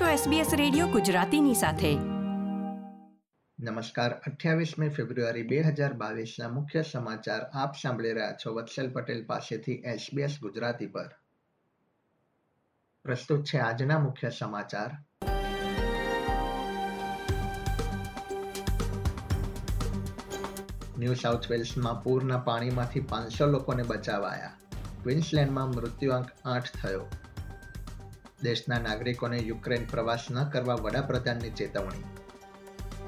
છો SBS radio ગુજરાતીની સાથે. નમસ્કાર. અઠ્યાવીસમી ફેબ્રુઆરી બે હજાર બાવીસના મુખ્ય સમાચાર આપ સાંભળી રહ્યા છો વત્સલ પટેલ પાસેથી SBS ગુજરાતી પર. પ્રસ્તુત છે આજના મુખ્ય સમાચાર. ન્યૂ સાઉથ વેલ્સમાં પૂરના પાણીમાંથી પાંચસો લોકોને બચાવાયા. ક્વિન્સલેન્ડમાં મૃત્યુઆંક આઠ થયો. દેશના નાગરિકોને યુક્રેન પ્રવાસ ન કરવા વડાપ્રધાનની ચેતવણી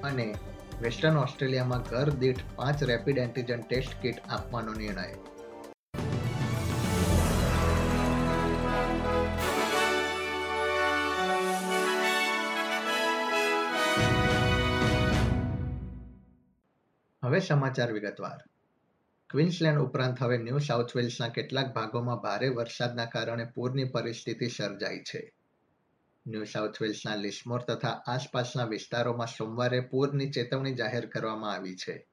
અને વેસ્ટર્ન ઓસ્ટ્રેલિયામાં ઘર દીઠ પાંચ રેપિડ એન્ટીજન ટેસ્ટ કિટ આપવાનો નિર્ણય. હવે સમાચાર વિગતવાર. ક્વિન્સલેન્ડ ઉપરાંત હવે ન્યૂ સાઉથ વેલ્સના કેટલાક ભાગોમાં ભારે વરસાદના કારણે પૂરની પરિસ્થિતિ સર્જાઈ છે. ન્યૂ સાઉથ વેલ્સના લિસ્મોર તથા આસપાસના વિસ્તારોમાં સોમવારે પૂરની ચેતવણી જાહેર કરવામાં આવી છે.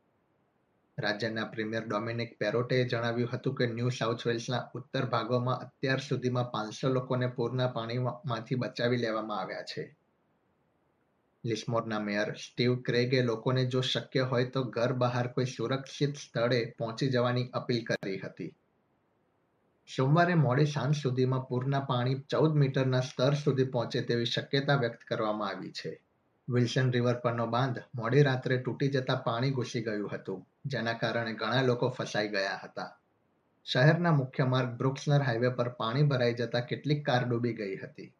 રાજ્યના પ્રીમિયર ડોમિનિક પેરોટેએ જણાવ્યું હતું કે ન્યૂ સાઉથ વેલ્સના ઉત્તર ભાગોમાં અત્યાર સુધીમાં પાંચસો લોકોને પૂરના પાણીમાંથી બચાવી લેવામાં આવ્યા છે. લિસ્મોરના મેયર. સ્ટીવ ક્રેગે લોકોને જો શક્ય હોય તો ઘર બહાર કોઈ સુરક્ષિત સ્થળે પહોંચી જવાની અપીલ કરી હતી. સોમવારે મોડી સાંજ સુધીમાં પૂરના પાણી ચૌદ મીટરના સ્તર સુધી પહોંચે તેવી શક્યતા વ્યક્ત કરવામાં આવી છે. વિલ્સન રિવર પરનો બાંધ મોડી રાત્રે તૂટી જતા પાણી ઘૂસી ગયું હતું, જેના કારણે ઘણા લોકો ફસાઈ ગયા હતા. શહેરના મુખ્ય માર્ગ બ્રુક્સનર હાઈવે પર પાણી ભરાઈ જતા કેટલીક કાર ડૂબી ગઈ હતી.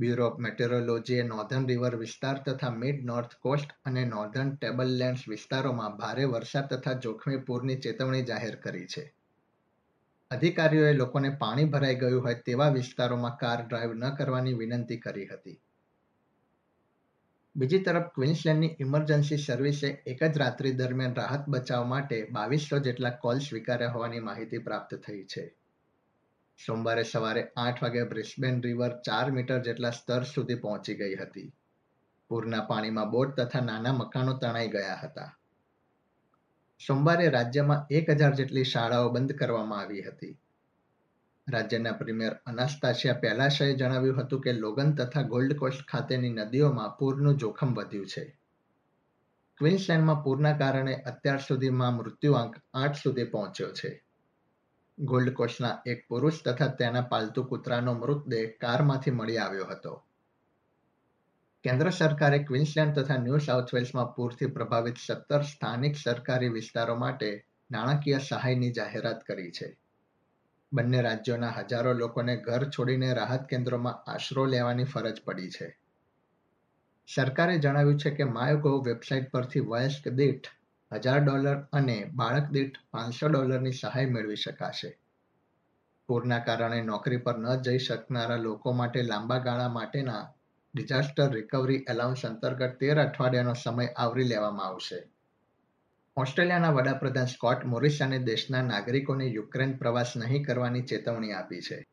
બ્યુરો ઓફ મેટેરોલોજીએ નોર્ધન રિવર વિસ્તાર તથા મિડ નોર્થ કોસ્ટ અને નોર્ધન ટેબલલેન્ડ્સ વિસ્તારોમાં ભારે વરસાદ તથા જોખમી પૂરની ચેતવણી જાહેર કરી છે. અધિકારીઓએ લોકોને પાણી ભરાઈ ગયું હોય તેવા વિસ્તારોમાં કાર ડ્રાઈવ ન કરવાની વિનંતી કરી હતી. બીજી તરફ ક્વિન્સલેન્ડની ઇમરજન્સી સર્વિસે એક જ રાત્રિ દરમિયાન રાહત બચાવ માટે બાવીસો જેટલા કોલ સ્વીકાર્યા હોવાની માહિતી પ્રાપ્ત થઈ છે. સોમવારે સવારે આઠ વાગે બ્રિસ્બેન રિવર ચાર મીટર જેટલા સ્તર સુધી પહોંચી ગઈ હતી. પૂરના પાણીમાં બોટ તથા નાના મકાનો તણાઈ ગયા હતા. સોમવારે રાજ્યમાં એક હજાર જેટલી શાળાઓ બંધ કરવામાં આવી હતી. રાજ્યના પ્રીમિયર અનાસ્તાશિયા પેલાશાએ જણાવ્યું હતું કે લોગન તથા ગોલ્ડ કોસ્ટ ખાતેની નદીઓમાં પૂરનું જોખમ વધ્યું છે. ક્વિન્સલેન્ડમાં પૂરના કારણે અત્યાર સુધીમાં મૃત્યુઆંક આઠ સુધી પહોંચ્યો છે. ગોલ્ડ કોસ્ટના એક પુરુષ તથા તેના પાલતુ કૂતરાનો મૃતદેહ કારમાંથી મળી આવ્યો હતો. કેન્દ્ર સરકારે ક્વિન્સલેન્ડ તથા ન્યૂ સાઉથ વેલ્સમાં પૂરથી પ્રભાવિત સત્તર સ્થાનિક સરકારી વિસ્તારો માટે નાણાકીય સહાયની જાહેરાત કરી છે. બંને રાજ્યોના હજારો લોકોને ઘર છોડીને રાહત કેન્દ્રોમાં આશરો લેવાની ફરજ પડી છે. સરકારે જણાવ્યું છે કે માયગોવ વેબસાઇટ પરથી વયસ્ક દીઠ હજાર ડોલર અને બાળક દીઠ પાંચસો ડોલરની સહાય મેળવી શકાશે. પૂરના કારણે નોકરી પર ન જઈ શકનારા લોકો માટે લાંબા ગાળા માટેના ડિઝાસ્ટર રિકવરી એલાઉન્સ અંતર્ગત તેર અઠવાડિયાનો સમય આવરી લેવામાં આવશે. ઓસ્ટ્રેલિયાના વડાપ્રધાન સ્કોટ મોરિસને દેશના નાગરિકોને યુક્રેન પ્રવાસ નહીં કરવાની ચેતવણી આપી છે.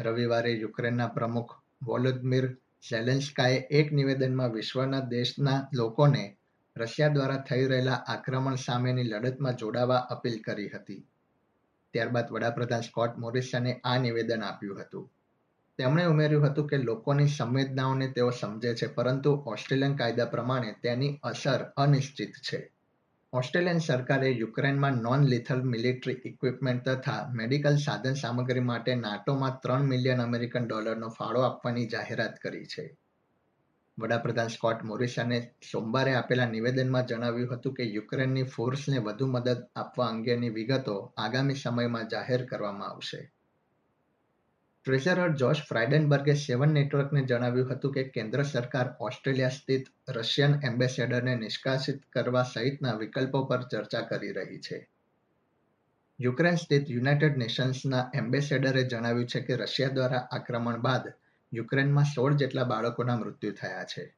રવિવારે યુક્રેનના પ્રમુખ વોલોદમીર ઝેલેન્સ્કાએ એક નિવેદનમાં વિશ્વના દેશના લોકોને રશિયા દ્વારા થઈ રહેલા આક્રમણ સામેની લડતમાં જોડાવા અપીલ કરી હતી. ત્યારબાદ વડાપ્રધાન સ્કોટ મોરિસને આ નિવેદન આપ્યું હતું. તેમણે ઉમેર્યું હતું કે લોકોની સંવેદનાઓને તેઓ સમજે છે, પરંતુ ઓસ્ટ્રેલિયન કાયદા પ્રમાણે તેની અસર અનિશ્ચિત છે. ઓસ્ટ્રેલિયન સરકારે યુક્રેનમાં નોન લિથલ મિલિટરી ઇક્વિપમેન્ટ તથા મેડિકલ સાધન સામગ્રી માટે નાટોમાં ત્રણ મિલિયન અમેરિકન ડોલરનો ફાળો આપવાની જાહેરાત કરી છે. વડાપ્રધાન સ્કોટ મોરિસને સોમવારે આપેલા નિવેદનમાં જણાવ્યું હતું કે યુક્રેનની ફોર્સને વધુ મદદ આપવા અંગેની વિગતો આગામી સમયમાં જાહેર કરવામાં આવશે. ટ્રેઝરર જોશ ફ્રાઇડનબર્ગે સેવન નેટવર્કને જણાવ્યું હતું કે કેન્દ્ર સરકાર ઓસ્ટ્રેલિયા સ્થિત રશિયન એમ્બેસેડરને નિષ્કાસિત કરવા સહિતના વિકલ્પો પર ચર્ચા કરી રહી છે. યુક્રેન સ્થિત યુનાઇટેડ નેશન્સના એમ્બેસેડરે જણાવ્યું છે કે રશિયા દ્વારા આક્રમણ બાદ યુક્રેનમાં સોળ જેટલા બાળકોના મૃત્યુ થયા છે.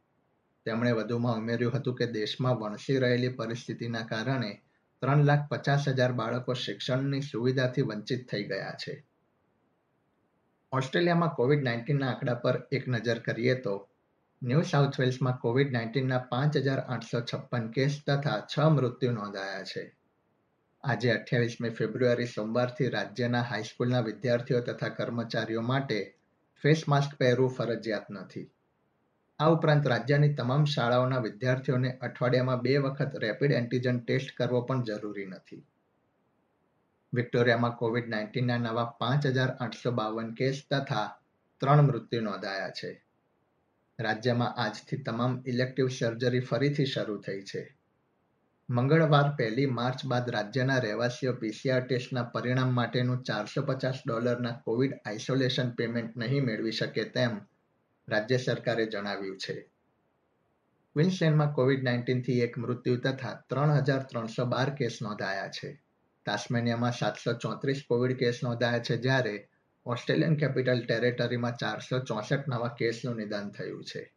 તેમણે વધુમાં ઉમેર્યું હતું કે દેશમાં વણસી રહેલી પરિસ્થિતિના કારણે ત્રણ લાખ પચાસ હજાર બાળકો શિક્ષણની સુવિધાથી વંચિત થઈ ગયા છે. ઓસ્ટ્રેલિયામાં કોવિડ નાઇન્ટીનના આંકડા પર એક નજર કરીએ તો ન્યૂ સાઉથ વેલ્સમાં કોવિડ નાઇન્ટીનના પાંચ હજાર આઠસો છપ્પન કેસ તથા છ મૃત્યુ નોંધાયા છે. આજે અઠ્યાવીસમી ફેબ્રુઆરી સોમવારથી રાજ્યના હાઈસ્કૂલના વિદ્યાર્થીઓ તથા કર્મચારીઓ માટે ફેસ માસ્ક પહેરવું ફરજિયાત નથી. આ ઉપરાંત રાજ્યની તમામ શાળાઓના વિદ્યાર્થીઓને અઠવાડિયામાં બે વખત રેપિડ એન્ટીજન ટેસ્ટ કરવો પણ જરૂરી નથી. વિક્ટોરિયામાં કોવિડ નાઇન્ટીનના નવા પાંચ હજાર આઠસો બાવન કેસ તથા ત્રણ મૃત્યુ નોંધાયા છે. રાજ્યમાં આજથી તમામ ઇલેક્ટિવ સર્જરી ફરીથી શરૂ થઈ છે. મંગળવાર પહેલી માર્ચ બાદ રાજ્યના રહેવાસીઓ પીસીઆર ટેસ્ટના પરિણામ માટેનું ચારસો પચાસ ડોલરના કોવિડ આઇસોલેશન પેમેન્ટ નહીં મેળવી શકે તેમ રાજ્ય સરકારે જણાવ્યું છે. ક્વિન્સલેન્ડમાં કોવિડ નાઇન્ટીનથી એક મૃત્યુ તથા ત્રણ હજાર ત્રણસો બાર કેસ નોંધાયા છે. તાસ્મેનિયામાં સાતસો ચોત્રીસ કોવિડ કેસ નોંધાયા છે જ્યારે ઓસ્ટ્રેલિયન કેપિટલ ટેરેટરીમાં ચારસો ચોસઠ નવા કેસનું નિદાન થયું છે.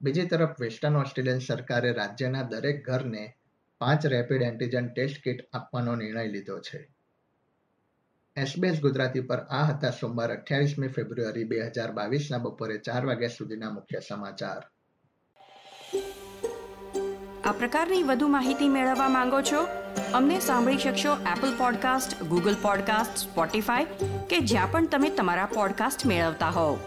બીજી તરફ વેસ્ટર્ન ઓસ્ટ્રેલિયન સરકારે રાજ્યના દરેક ઘરને પાંચ રેપિડ એન્ટીજન ટેસ્ટ કિટ આપવાનો નિર્ણય લીધો છે. એસબીએસ ગુજરાતી પર આ હતા સોમવાર અઠ્યાવીસમી ફેબ્રુઆરી બે હજાર બાવીસના બપોરે ચાર વાગ્યા સુધીના મુખ્ય સમાચાર. આ પ્રકારની વધુ માહિતી મેળવવા માંગો છો? અમને સાંભળી શકશો Apple podcast Google podcast Spotify કે જ્યાં પણ તમે તમારા પોડકાસ્ટ મેળવતા હોવ.